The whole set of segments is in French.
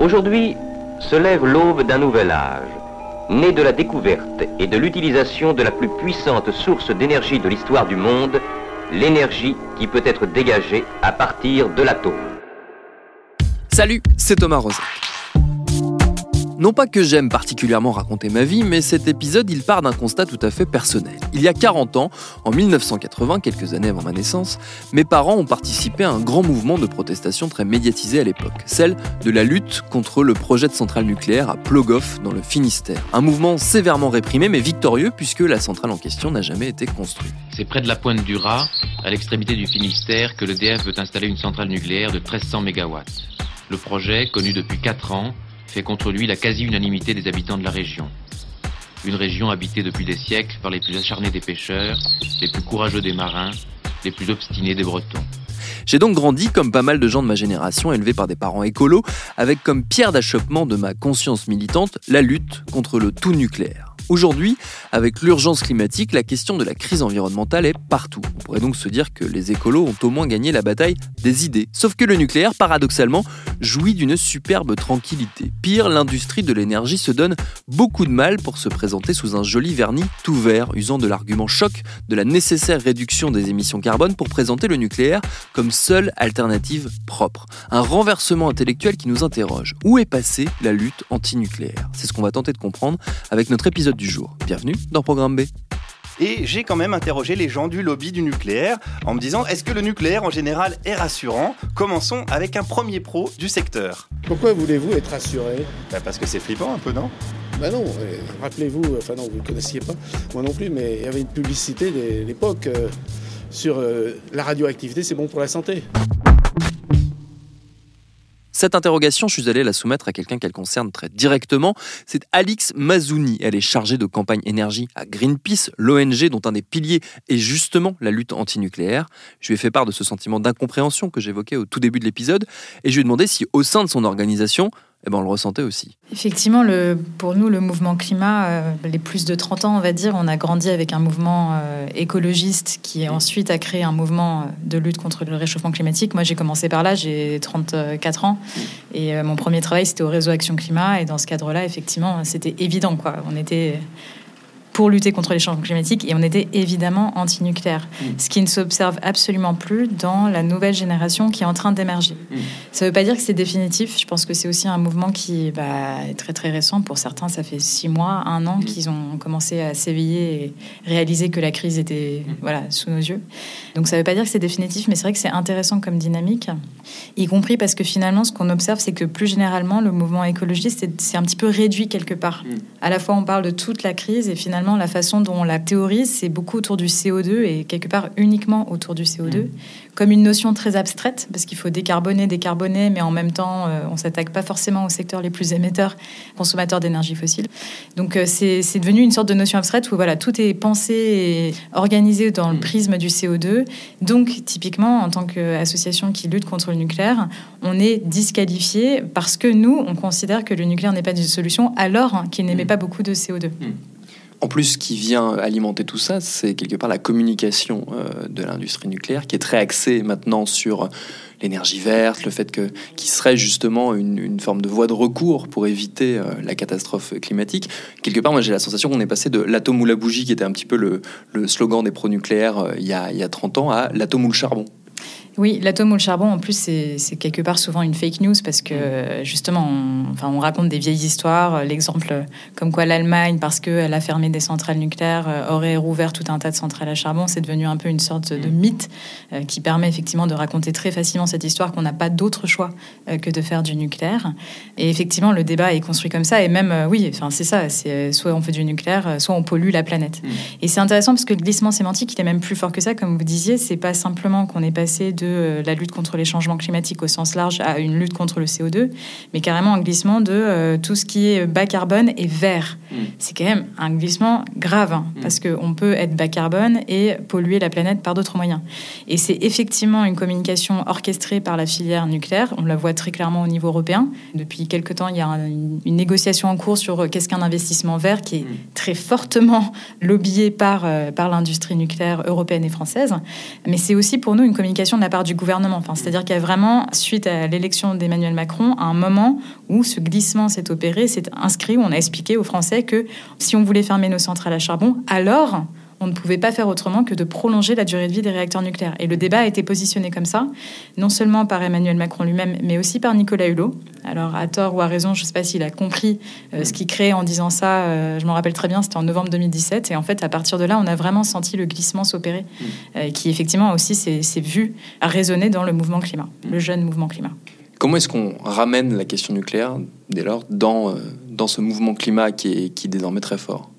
Aujourd'hui se lève l'aube d'un nouvel âge, né de la découverte et de l'utilisation de la plus puissante source d'énergie de l'histoire du monde, l'énergie qui peut être dégagée à partir de l'atome. Salut, c'est Thomas Rozek. Non pas que j'aime particulièrement raconter ma vie, mais cet épisode, il part d'un constat tout à fait personnel. Il y a 40 ans, en 1980, quelques années avant ma naissance, mes parents ont participé à un grand mouvement de protestation très médiatisé à l'époque, celle de la lutte contre le projet de centrale nucléaire à Plogoff, dans le Finistère. Un mouvement sévèrement réprimé, mais victorieux, puisque la centrale en question n'a jamais été construite. C'est près de la pointe du Raz, à l'extrémité du Finistère, que l'EDF veut installer une centrale nucléaire de 1300 MW. Le projet, connu depuis 4 ans, fait contre lui la quasi-unanimité des habitants de la région. Une région habitée depuis des siècles par les plus acharnés des pêcheurs, les plus courageux des marins, les plus obstinés des Bretons. J'ai donc grandi, comme pas mal de gens de ma génération, élevé par des parents écolos, avec comme pierre d'achoppement de ma conscience militante la lutte contre le tout nucléaire. Aujourd'hui, avec l'urgence climatique, la question de la crise environnementale est partout. On pourrait donc se dire que les écolos ont au moins gagné la bataille des idées. Sauf que le nucléaire, paradoxalement, jouit d'une superbe tranquillité. Pire, l'industrie de l'énergie se donne beaucoup de mal pour se présenter sous un joli vernis tout vert, usant de l'argument choc de la nécessaire réduction des émissions carbone pour présenter le nucléaire comme seule alternative propre. Un renversement intellectuel qui nous interroge. Où est passée la lutte antinucléaire? C'est ce qu'on va tenter de comprendre avec notre épisode du jour. Bienvenue dans Programme B. Et j'ai quand même interrogé les gens du lobby du nucléaire en me disant est-ce que le nucléaire en général est rassurant? Commençons avec un premier pro du secteur. Pourquoi voulez-vous être rassuré? Bah Parce que c'est flippant un peu, non? Bah non, euh, rappelez-vous, enfin non, vous ne connaissiez pas, moi non plus, mais il y avait une publicité de l'époque euh, sur euh, la radioactivité, c'est bon pour la santé. Cette interrogation, je suis allé la soumettre à quelqu'un qu'elle concerne très directement. C'est Alix Mazouni. Elle est chargée de campagne énergie à Greenpeace, l'ONG dont un des piliers est justement la lutte antinucléaire. Je lui ai fait part de ce sentiment d'incompréhension que j'évoquais au tout début de l'épisode et je lui ai demandé si au sein de son organisation, eh ben, on le ressentait aussi. Effectivement, le, pour nous, le mouvement climat, euh, les plus de 30 ans, on va dire, on a grandi avec un mouvement euh, écologiste qui ensuite a créé un mouvement euh, de lutte contre le réchauffement climatique. Moi, j'ai commencé par là, j'ai 34 ans, et mon premier travail, c'était au réseau Action Climat, et dans ce cadre-là, effectivement, c'était évident, quoi. On était pour lutter contre les changements climatiques et on était évidemment anti-nucléaire. Mm. Ce qui ne s'observe absolument plus dans la nouvelle génération qui est en train d'émerger. Mm. Ça ne veut pas dire que c'est définitif. Je pense que c'est aussi un mouvement qui bah, est très très récent. Pour certains, ça fait six mois, un an mm. qu'ils ont commencé à s'éveiller et réaliser que la crise était voilà, sous nos yeux. Donc ça ne veut pas dire que c'est définitif, mais c'est vrai que c'est intéressant comme dynamique, y compris parce que finalement, ce qu'on observe, c'est que plus généralement, le mouvement écologiste, c'est un petit peu réduit quelque part. À la fois, on parle de toute la crise et finalement, la façon dont on la théorise, c'est beaucoup autour du CO2 et quelque part uniquement autour du CO2, mm. comme une notion très abstraite, parce qu'il faut décarboner, décarboner, mais en même temps, euh, on s'attaque pas forcément aux secteurs les plus émetteurs, consommateurs d'énergie fossile. Donc euh, c'est devenu une sorte de notion abstraite où voilà, tout est pensé et organisé dans le mm. prisme du CO2. Donc typiquement, en tant qu'association qui lutte contre le nucléaire, on est disqualifié parce que nous, on considère que le nucléaire n'est pas une solution alors qu'il n'émet mm. pas beaucoup de CO2. En plus, ce qui vient alimenter tout ça, c'est quelque part la communication euh, de l'industrie nucléaire, qui est très axée maintenant sur l'énergie verte, le fait que qui serait justement une, forme de voie de recours pour éviter euh, la catastrophe climatique. Quelque part, moi, j'ai la sensation qu'on est passé de l'atome ou la bougie, qui était un petit peu le, slogan des pro-nucléaires euh, il, y a, il y a 30 ans, à l'atome ou le charbon. Oui, l'atome ou le charbon, en plus, c'est quelque part souvent une fake news parce que justement, on, enfin, on raconte des vieilles histoires. L'exemple comme quoi l'Allemagne, parce qu'elle a fermé des centrales nucléaires, euh, aurait rouvert tout un tas de centrales à charbon. C'est devenu un peu une sorte de mm. mythe euh, qui permet effectivement de raconter très facilement cette histoire qu'on n'a pas d'autre choix euh, que de faire du nucléaire. Et effectivement, le débat est construit comme ça. Et même, oui, enfin, c'est ça. C'est soit on fait du nucléaire, soit on pollue la planète. Mm. Et c'est intéressant parce que le glissement sémantique, il est même plus fort que ça. Comme vous disiez, c'est pas simplement qu'on est passé de euh, la lutte contre les changements climatiques au sens large à une lutte contre le CO2, mais carrément un glissement de euh, tout ce qui est bas carbone et vert. Mm. C'est quand même un glissement grave, hein, Mm. parce qu'on peut être bas carbone et polluer la planète par d'autres moyens. Et c'est effectivement une communication orchestrée par la filière nucléaire. On la voit très clairement au niveau européen. Depuis quelque temps, il y a un- une, une négociation en cours sur euh, qu'est-ce qu'un investissement vert qui est très fortement lobbyé par, euh, par l'industrie nucléaire européenne et française. Mais c'est aussi pour nous une communication de la part du gouvernement. Enfin, C'est-à-dire qu'il y a vraiment, suite à l'élection d'Emmanuel Macron, un moment où ce glissement s'est opéré, s'est inscrit, où on a expliqué aux Français que si on voulait fermer nos centrales à charbon, alors on ne pouvait pas faire autrement que de prolonger la durée de vie des réacteurs nucléaires. Et le débat a été positionné comme ça, non seulement par Emmanuel Macron lui-même, mais aussi par Nicolas Hulot. Alors, à tort ou à raison, je ne sais pas s'il a compris euh, ce qu'il crée en disant ça. euh, je m'en rappelle très bien, c'était en novembre 2017. Et en fait, à partir de là, on a vraiment senti le glissement s'opérer, euh, qui effectivement aussi s'est vu à résonner dans le mouvement climat, le jeune mouvement climat. Comment est-ce qu'on ramène la question nucléaire, dès lors, dans, dans ce mouvement climat qui est, qui est désormais très fort?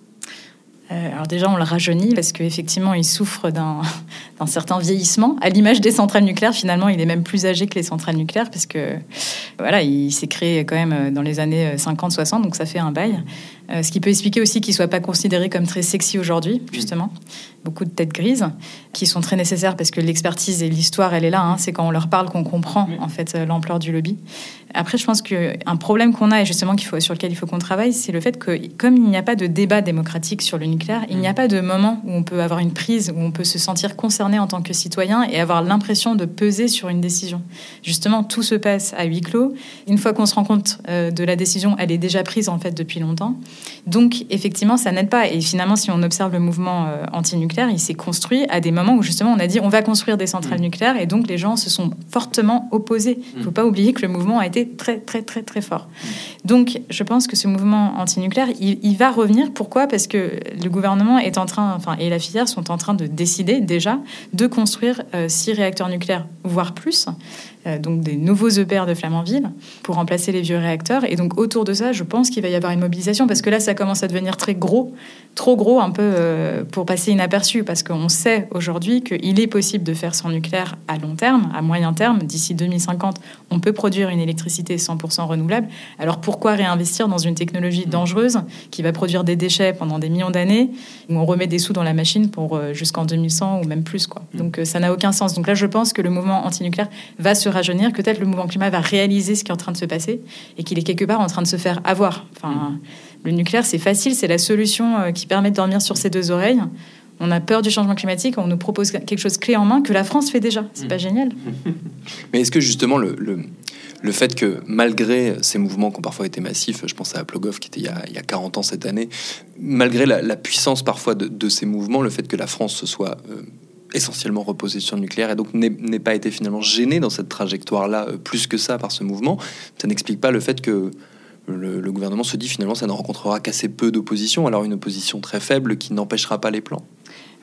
Alors déjà, on le rajeunit parce qu'effectivement, il souffre d'un certain vieillissement. À l'image des centrales nucléaires, finalement, il est même plus âgé que les centrales nucléaires parce que voilà, il s'est créé quand même euh, dans les années 50-60, donc ça fait un bail. Euh, ce qui peut expliquer aussi qu'il soit pas considéré comme très sexy aujourd'hui, justement. Beaucoup de têtes grises qui sont très nécessaires parce que l'expertise et l'histoire, elle est là. hein. C'est quand on leur parle qu'on comprend en fait euh, l'ampleur du lobby. Après, je pense qu'un problème qu'on a et justement qu'il faut, sur lequel il faut qu'on travaille, c'est le fait que comme il n'y a pas de débat démocratique sur le nucléaire, il n'y a pas de moment où on peut avoir une prise, où on peut se sentir concerné en tant que citoyen et avoir l'impression de peser sur une décision. Justement, tout se passe à huis clos. Une fois qu'on se rend compte euh, de la décision, elle est déjà prise en fait depuis longtemps. Donc, effectivement, ça n'aide pas. Et finalement, si on observe le mouvement euh, anti-nucléaire, il s'est construit à des moments où justement on a dit on va construire des centrales nucléaires et donc les gens se sont fortement opposés. Il ne faut pas oublier que le mouvement a été très, très, très, très fort. Donc, je pense que ce mouvement anti-nucléaire, il, il va revenir. Pourquoi? Parce que le gouvernement est en train, enfin, et la filière sont en train de décider déjà de construire euh, six réacteurs nucléaires, voire plus. Euh, donc des nouveaux EPR de Flamanville pour remplacer les vieux réacteurs. Et donc autour de ça, je pense qu'il va y avoir une mobilisation parce que là, ça commence à devenir très gros, trop gros un peu euh, pour passer inaperçu parce qu'on sait aujourd'hui qu'il est possible de faire sans nucléaire à long terme, à moyen terme. D'ici 2050, on peut produire une électricité 100% renouvelable. Alors pourquoi réinvestir dans une technologie dangereuse qui va produire des déchets pendant des millions d'années où on remet des sous dans la machine pour euh, jusqu'en 2100 ou même plus quoi. Donc euh, ça n'a aucun sens. Donc là, je pense que le mouvement anti-nucléaire va se rajeunir, que peut-être le mouvement climat va réaliser ce qui est en train de se passer et qu'il est quelque part en train de se faire avoir. Enfin, le nucléaire, c'est facile, c'est la solution euh, qui permet de dormir sur ses deux oreilles. On a peur du changement climatique, on nous propose quelque chose clé en main que la France fait déjà. C'est pas génial Mais est-ce que justement le, le, le fait que malgré ces mouvements qui ont parfois été massifs, je pense à Plogov qui était il y a, il y a 40 ans cette année, malgré la, la puissance parfois de, de, ces mouvements, le fait que la France se soit euh, essentiellement reposée sur le nucléaire et donc n'ait pas été finalement gênée dans cette trajectoire-là euh, plus que ça par ce mouvement, ça n'explique pas le fait que le, le, gouvernement se dit finalement ça ne rencontrera qu'assez peu d'opposition, alors une opposition très faible qui n'empêchera pas les plans.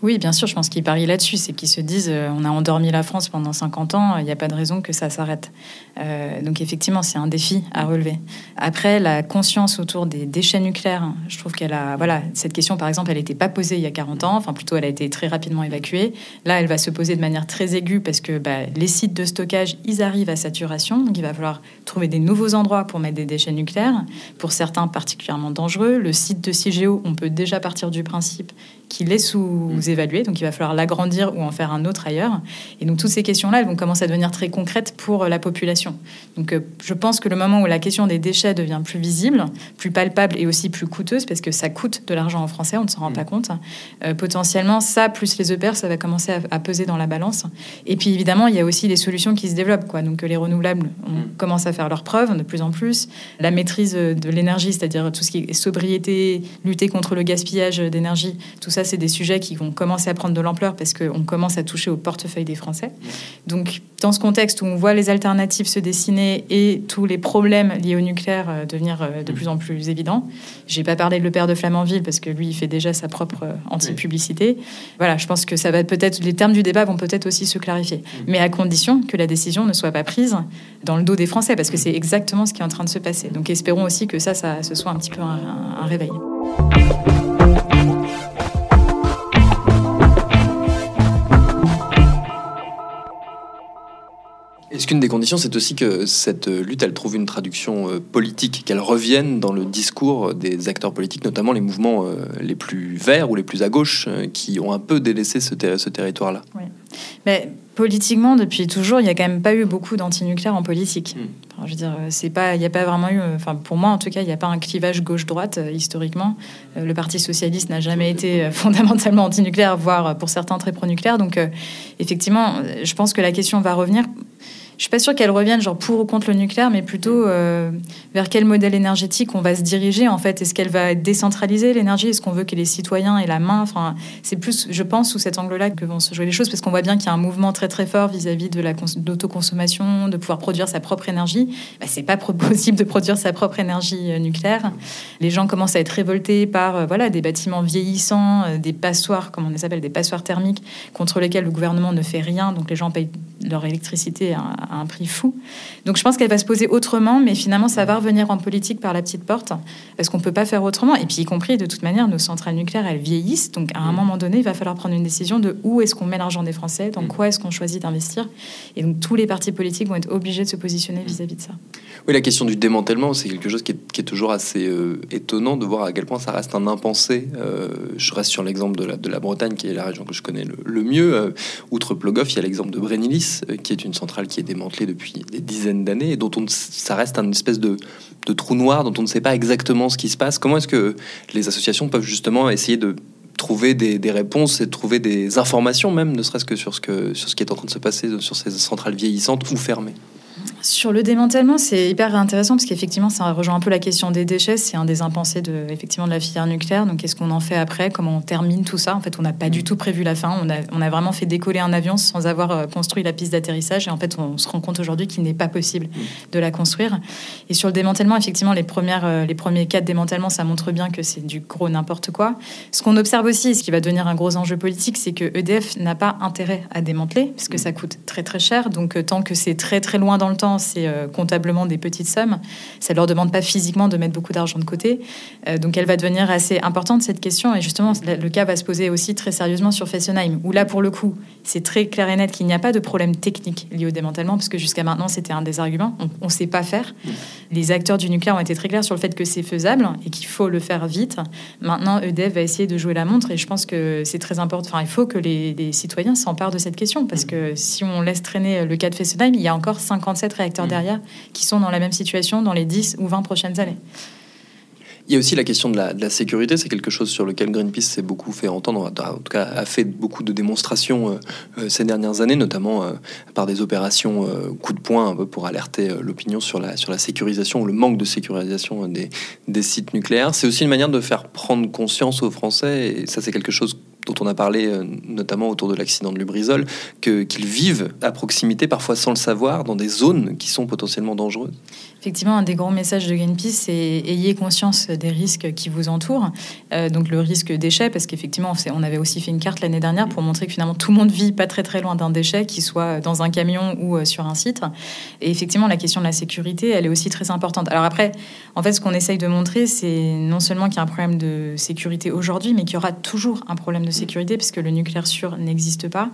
Oui, bien sûr, je pense qu'ils parient là-dessus. C'est qu'ils se disent euh, on a endormi la France pendant 50 ans, il n'y a pas de raison que ça s'arrête. Euh, donc, effectivement, c'est un défi à relever. Après, la conscience autour des déchets nucléaires, je trouve qu'elle a. Voilà, cette question, par exemple, elle n'était pas posée il y a 40 ans, enfin, plutôt, elle a été très rapidement évacuée. Là, elle va se poser de manière très aiguë parce que bah, les sites de stockage, ils arrivent à saturation. Donc, il va falloir trouver des nouveaux endroits pour mettre des déchets nucléaires, pour certains particulièrement dangereux. Le site de CIGEO, on peut déjà partir du principe qu'il est sous-évalué, donc il va falloir l'agrandir ou en faire un autre ailleurs. Et donc toutes ces questions-là, elles vont commencer à devenir très concrètes pour la population. Donc euh, je pense que le moment où la question des déchets devient plus visible, plus palpable et aussi plus coûteuse, parce que ça coûte de l'argent en français, on ne s'en rend pas compte, euh, potentiellement ça, plus les EPR, ça va commencer à, à, peser dans la balance. Et puis évidemment, il y a aussi les solutions qui se développent. Quoi. Donc les renouvelables, on commence à faire leurs preuves de plus en plus. La maîtrise de l'énergie, c'est-à-dire tout ce qui est sobriété, lutter contre le gaspillage d'énergie, tout ça, c'est des sujets qui vont commencer à prendre de l'ampleur parce qu'on commence à toucher au portefeuille des Français. Donc, dans ce contexte où on voit les alternatives se dessiner et tous les problèmes liés au nucléaire euh, devenir euh, de plus en plus évidents, j'ai pas parlé de le père de Flamanville parce que lui, il fait déjà sa propre euh, anti-publicité. Voilà, je pense que ça va peut-être, les termes du débat vont peut-être aussi se clarifier, mais à condition que la décision ne soit pas prise dans le dos des Français parce que c'est exactement ce qui est en train de se passer. Donc, espérons aussi que ça, ça ce soit un petit peu un réveil. Est-ce qu'une des conditions, c'est aussi que cette lutte, elle trouve une traduction euh, politique, qu'elle revienne dans le discours des acteurs politiques, notamment les mouvements euh, les plus verts ou les plus à gauche, euh, qui ont un peu délaissé ce, ce territoire-là? Oui. Mais politiquement, depuis toujours, il n'y a quand même pas eu beaucoup d'antinucléaires en politique. Hmm. Enfin, je veux dire, c'est pas, il n'y a pas vraiment eu, enfin pour moi en tout cas, il n'y a pas un clivage gauche-droite historiquement. le Parti socialiste n'a jamais été fondamentalement antinucléaire, voire pour certains très pro-nucléaire. Donc effectivement, je pense que la question va revenir je suis pas sûre qu'elle revienne genre pour ou contre le nucléaire, mais plutôt euh, vers quel modèle énergétique on va se diriger en fait? Est-ce qu'elle va décentraliser l'énergie? Est-ce qu'on veut que les citoyens aient la main? Enfin, c'est plus, je pense, sous cet angle-là que vont se jouer les choses, parce qu'on voit bien qu'il y a un mouvement très très fort vis-à-vis de la d'autoconsommation, de pouvoir produire sa propre énergie. Bah, c'est pas possible de produire sa propre énergie euh, nucléaire. Les gens commencent à être révoltés par euh, voilà des bâtiments vieillissants, des passoires, comme on les appelle, des passoires thermiques, contre lesquels le gouvernement ne fait rien, donc les gens payent leur électricité à à un prix fou. Donc je pense qu'elle va se poser autrement, mais finalement ça va revenir en politique par la petite porte, parce qu'on ne peut pas faire autrement. Et puis y compris, de toute manière, nos centrales nucléaires, elles vieillissent, donc à un mm. moment donné, il va falloir prendre une décision de où est-ce qu'on met l'argent des Français, dans mm. quoi est-ce qu'on choisit d'investir. Et donc tous les partis politiques vont être obligés de se positionner vis-à-vis de ça. Oui, la question du démantèlement, c'est quelque chose qui est, toujours assez euh, étonnant de voir à quel point ça reste un impensé. Euh, je reste sur l'exemple de la, de la Bretagne, qui est la région que je connais le, mieux. Euh, outre Plogoff, il y a l'exemple de Brénilis, qui est une centrale qui est démantelée depuis des dizaines d'années et dont on, ça reste un espèce de, de trou noir dont on ne sait pas exactement ce qui se passe. Comment est-ce que les associations peuvent justement essayer de trouver des, des, réponses et de trouver des informations même, ne serait-ce que sur ce, que sur ce qui est en train de se passer sur ces centrales vieillissantes ou fermées? Sur le démantèlement, c'est hyper intéressant parce qu'effectivement, ça rejoint un peu la question des déchets. C'est un des impensés de, effectivement, de la filière nucléaire. Donc, qu'est-ce qu'on en fait après? Comment on termine tout ça? En fait, on n'a pas du tout prévu la fin. On a, on a vraiment fait décoller un avion sans avoir euh, construit la piste d'atterrissage. Et en fait, on se rend compte aujourd'hui qu'il n'est pas possible mmh. de la construire. Et sur le démantèlement, effectivement, les, premières, euh, les premiers cas de démantèlement, ça montre bien que c'est du gros n'importe quoi. Ce qu'on observe aussi, ce qui va devenir un gros enjeu politique, c'est que EDF n'a pas intérêt à démanteler parce que mmh. ça coûte très très cher. Donc, euh, tant que c'est très très loin dans le temps, c'est euh, comptablement des petites sommes. Ça ne leur demande pas physiquement de mettre beaucoup d'argent de côté. Euh, donc elle va devenir assez importante cette question. Et justement, le cas va se poser aussi très sérieusement sur Fessenheim, où là, pour le coup, c'est très clair et net qu'il n'y a pas de problème technique lié au démantèlement, parce que jusqu'à maintenant, c'était un des arguments. On ne sait pas faire. Les acteurs du nucléaire ont été très clairs sur le fait que c'est faisable et qu'il faut le faire vite. Maintenant, EDF va essayer de jouer la montre et je pense que c'est très important. Enfin, il faut que les, les citoyens s'emparent de cette question parce que si on laisse traîner le cas de Fessenheim, il y a encore 57 réacteurs derrière qui sont dans la même situation dans les 10 ou 20 prochaines années. Il y a aussi la question de la, sécurité, c'est quelque chose sur lequel Greenpeace s'est beaucoup fait entendre, en tout cas a fait beaucoup de démonstrations euh, euh, ces dernières années, notamment euh, par des opérations coup de poing un peu pour alerter l'opinion sur la, sur la sécurisation ou le manque de sécurisation des, des sites nucléaires. C'est aussi une manière de faire prendre conscience aux Français, et ça c'est quelque chose dont on a parlé euh, notamment autour de l'accident de Lubrizol, qu'ils vivent à proximité, parfois sans le savoir, dans des zones qui sont potentiellement dangereuses Effectivement, un des grands messages de Greenpeace, c'est ayez conscience des risques qui vous entourent. Euh, donc le risque déchet, parce qu'effectivement, on avait aussi fait une carte l'année dernière pour montrer que finalement tout le monde vit pas très très loin d'un déchet, qu'il soit dans un camion ou euh, sur un site. Et effectivement, la question de la sécurité, elle est aussi très importante. Alors après, en fait, ce qu'on essaye de montrer, c'est non seulement qu'il y a un problème de sécurité aujourd'hui, mais qu'il y aura toujours un problème de sécurité, puisque le nucléaire sûr n'existe pas,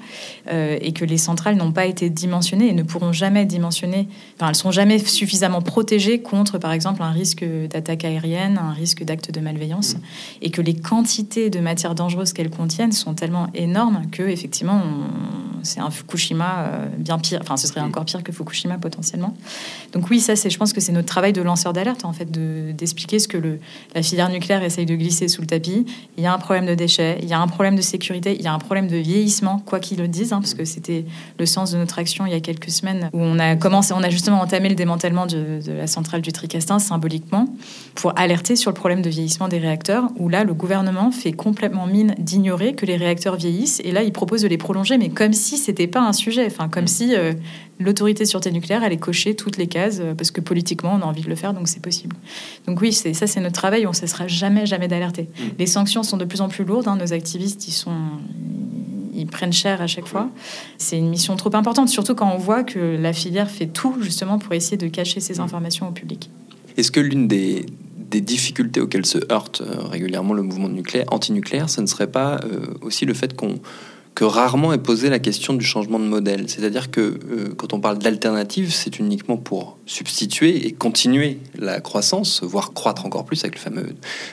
euh, et que les centrales n'ont pas été dimensionnées et ne pourront jamais dimensionner, enfin, elles sont jamais suffisamment protéger contre, par exemple, un risque d'attaque aérienne, un risque d'acte de malveillance, et que les quantités de matières dangereuses qu'elles contiennent sont tellement énormes que, effectivement, c'est un Fukushima euh, bien pire. Enfin, ce serait encore pire que Fukushima potentiellement. Donc oui, ça, c'est, je pense que c'est notre travail de lanceur d'alerte, en fait, de, d'expliquer ce que le, la filière nucléaire essaye de glisser sous le tapis. Il y a un problème de déchets, il y a un problème de sécurité, il y a un problème de vieillissement, quoi qu'ils le disent, hein, parce que c'était le sens de notre action il y a quelques semaines où on a commencé, on a justement entamé le démantèlement de, de la centrale du Tricastin symboliquement pour alerter sur le problème de vieillissement des réacteurs, où là, le gouvernement fait complètement mine d'ignorer que les réacteurs vieillissent, et là, il propose de les prolonger, mais comme si c'était pas un sujet, enfin, comme si euh, l'autorité de sûreté nucléaire allait cocher toutes les cases, euh, parce que politiquement, on a envie de le faire, donc c'est possible. Donc oui, c'est, ça, c'est notre travail, on ne cessera jamais, jamais d'alerter. Mmh. Les sanctions sont de plus en plus lourdes, hein, nos activistes, ils sont ils prennent cher à chaque fois. C'est une mission trop importante, surtout quand on voit que la filière fait tout justement pour essayer de cacher ces informations au public. Est-ce que l'une des, difficultés auxquelles se heurte euh, régulièrement le mouvement nucléaire, anti-nucléaire, ce ne serait pas euh, aussi le fait qu'on que rarement est posée la question du changement de modèle. C'est-à-dire que euh, quand on parle d'alternative, c'est uniquement pour substituer et continuer la croissance, voire croître encore plus avec le fameux,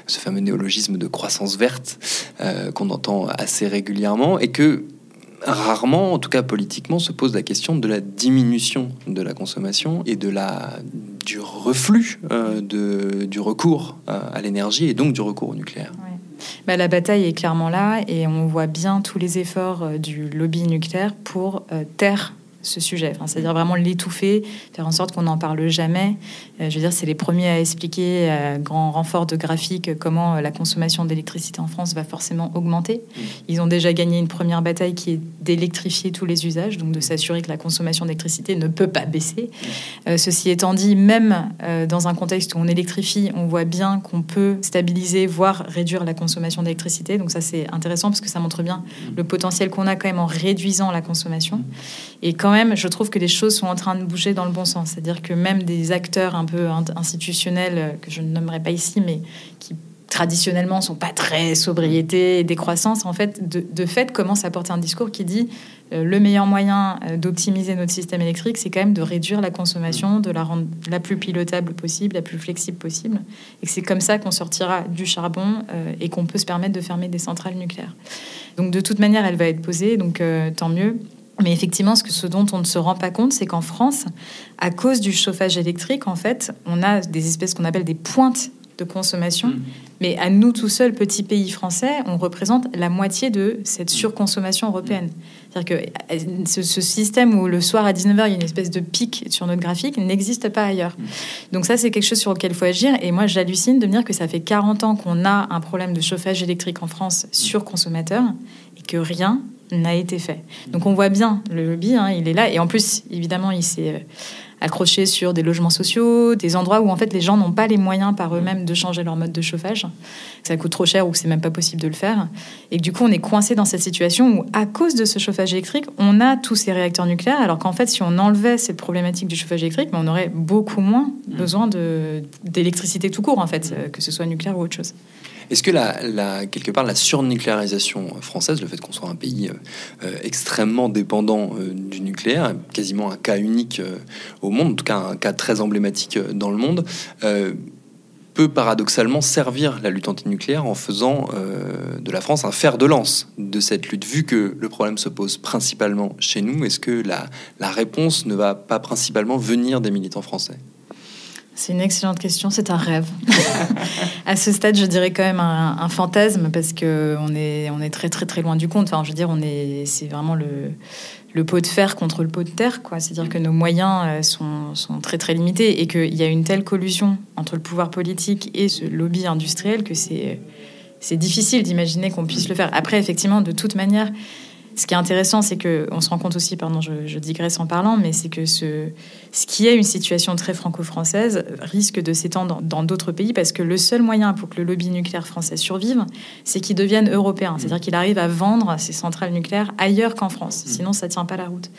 ce fameux néologisme de croissance verte euh, qu'on entend assez régulièrement, et que rarement, en tout cas politiquement, se pose la question de la diminution de la consommation et de la, du reflux euh, de, du recours à l'énergie et donc du recours au nucléaire. Bah, la bataille est clairement là et on voit bien tous les efforts euh, du lobby nucléaire pour euh, taire ce sujet. Enfin, C'est-à-dire vraiment l'étouffer, faire en sorte qu'on n'en parle jamais. Euh, je veux dire, c'est les premiers à expliquer, à grand renfort de graphique, comment la consommation d'électricité en France va forcément augmenter. Mmh. Ils ont déjà gagné une première bataille qui est d'électrifier tous les usages, donc de s'assurer que la consommation d'électricité ne peut pas baisser. Mmh. ceci étant dit, même dans un contexte où on électrifie, on voit bien qu'on peut stabiliser, voire réduire la consommation d'électricité. Donc ça, c'est intéressant parce que ça montre bien mmh. le potentiel qu'on a quand même en réduisant la consommation. Et quand même, je trouve que les choses sont en train de bouger dans le bon sens. C'est-à-dire que même des acteurs un peu institutionnels, euh, que je ne nommerai pas ici, mais qui traditionnellement sont pas très sobriété décroissance, en fait, de, fait, commencent à porter un discours qui dit euh, le meilleur moyen euh, d'optimiser notre système électrique, c'est quand même de réduire la consommation, de la rendre la plus pilotable possible, la plus flexible possible, et c'est comme ça qu'on sortira du charbon et qu'on peut se permettre de fermer des centrales nucléaires. Donc de toute manière, elle va être posée, donc tant mieux. Mais effectivement, ce, que, ce dont on ne se rend pas compte, c'est qu'en France, à cause du chauffage électrique, en fait, on a des espèces qu'on appelle des pointes de consommation. Mmh. Mais à nous tout seuls, petit pays français, on représente la moitié de cette mmh. surconsommation européenne. C'est-à-dire que euh, ce, système où le soir à 19h, il y a une espèce de pic sur notre graphique n'existe pas ailleurs. Mmh. Donc ça, c'est quelque chose sur lequel il faut agir. Et moi, j'hallucine de me dire que ça fait 40 ans qu'on a un problème de chauffage électrique en France sur consommateur et que rien n'a été fait. Donc on voit bien le lobby, hein, il est là. Et en plus, évidemment, il s'est euh, accroché sur des logements sociaux, des endroits où en fait les gens n'ont pas les moyens par eux-mêmes de changer leur mode de chauffage. Ça coûte trop cher ou que c'est même pas possible de le faire. Et du coup, on est coincé dans cette situation où, à cause de ce chauffage électrique, on a tous ces réacteurs nucléaires, alors qu'en fait, si on enlevait cette problématique du chauffage électrique, on aurait beaucoup moins besoin d'électricité tout court, en fait, euh, que ce soit nucléaire ou autre chose. Est-ce que la, quelque part la surnucléarisation française, le fait qu'on soit un pays euh, euh, extrêmement dépendant euh, du nucléaire, quasiment un cas unique au monde, en tout cas un cas très emblématique dans le monde, peut paradoxalement servir la lutte antinucléaire en faisant de la France un fer de lance de cette lutte. Vu que le problème se pose principalement chez nous, est-ce que la, la réponse ne va pas principalement venir des militants français? C'est une excellente question, c'est un rêve. à ce stade, je dirais quand même un, fantasme parce que on est, très très très loin du compte. Enfin, je veux dire, on est, c'est vraiment le, pot de fer contre le pot de terre. C'est-à-dire que nos moyens euh, sont, très très limités et qu'il y a une telle collusion entre le pouvoir politique et ce lobby industriel que c'est difficile d'imaginer qu'on puisse le faire. Après, effectivement, de toute manière, ce qui est intéressant, c'est que on se rend compte aussi, pardon, je, digresse en parlant, mais c'est que ce, ce qui est une situation très franco-française risque de s'étendre dans d'autres pays parce que le seul moyen pour que le lobby nucléaire français survive, c'est qu'il devienne européen, c'est-à-dire qu'il arrive à vendre ses centrales nucléaires ailleurs qu'en France. Sinon, ça tient pas la route.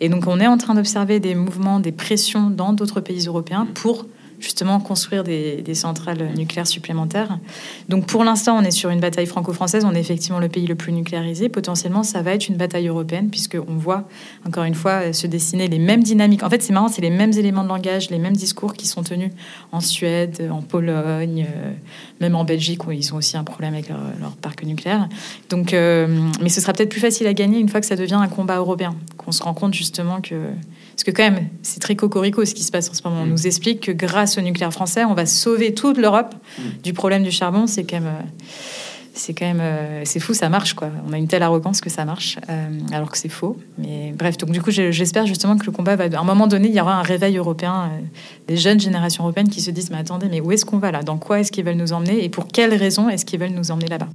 Et donc, on est en train d'observer des mouvements, des pressions dans d'autres pays européens pour justement construire des, centrales nucléaires supplémentaires. Donc pour l'instant, on est sur une bataille franco-française. On est effectivement le pays le plus nucléarisé. Potentiellement, ça va être une bataille européenne puisqu'on voit, encore une fois, se dessiner les mêmes dynamiques. En fait, c'est marrant, c'est les mêmes éléments de langage, les mêmes discours qui sont tenus en Suède, en Pologne, euh, même en Belgique où ils ont aussi un problème avec leur, parc nucléaire. Donc, euh, mais ce sera peut-être plus facile à gagner une fois que ça devient un combat européen, qu'on se rend compte justement que parce que quand même, c'est très cocorico ce qui se passe en ce moment. On mm. nous explique que grâce au nucléaire français, on va sauver toute l'Europe mm. du problème du charbon. C'est quand même, euh, c'est quand même, euh, c'est fou, ça marche quoi. On a une telle arrogance que ça marche, euh, alors que c'est faux. Mais bref, donc du coup, j'espère justement que le combat va, à un moment donné, il y aura un réveil européen, des jeunes générations européennes qui se disent, mais attendez, mais où est-ce qu'on va là? Dans quoi est-ce qu'ils veulent nous emmener? Et pour quelles raisons est-ce qu'ils veulent nous emmener là-bas?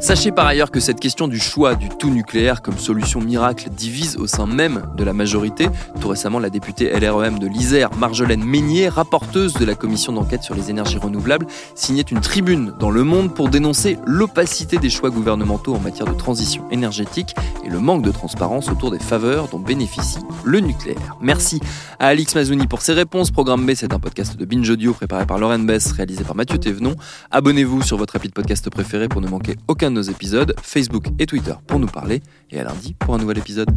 Sachez par ailleurs que cette question du choix du tout nucléaire comme solution miracle divise au sein même de la majorité. Tout récemment, la députée LREM de l'Isère, Marjolaine Meignier, rapporteuse de la commission d'enquête sur les énergies renouvelables, signait une tribune dans Le Monde pour dénoncer l'opacité des choix gouvernementaux en matière de transition énergétique et le manque de transparence autour des faveurs dont bénéficie le nucléaire. Merci à Alix Mazouni pour ses réponses. Programme B, c'est un podcast de Binge Audio préparé par Lauren Bess, réalisé par Mathieu Thévenon. Abonnez-vous sur votre appli de podcast préféré pour ne manquer aucun de nos épisodes, Facebook et Twitter pour nous parler, et à lundi pour un nouvel épisode.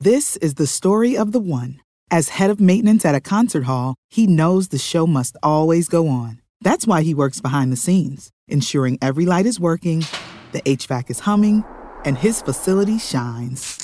This is the story of the one. As head of maintenance at a concert hall, he knows the show must always go on. That's why he works behind the scenes, ensuring every light is working, the HVAC is humming, and his facility shines.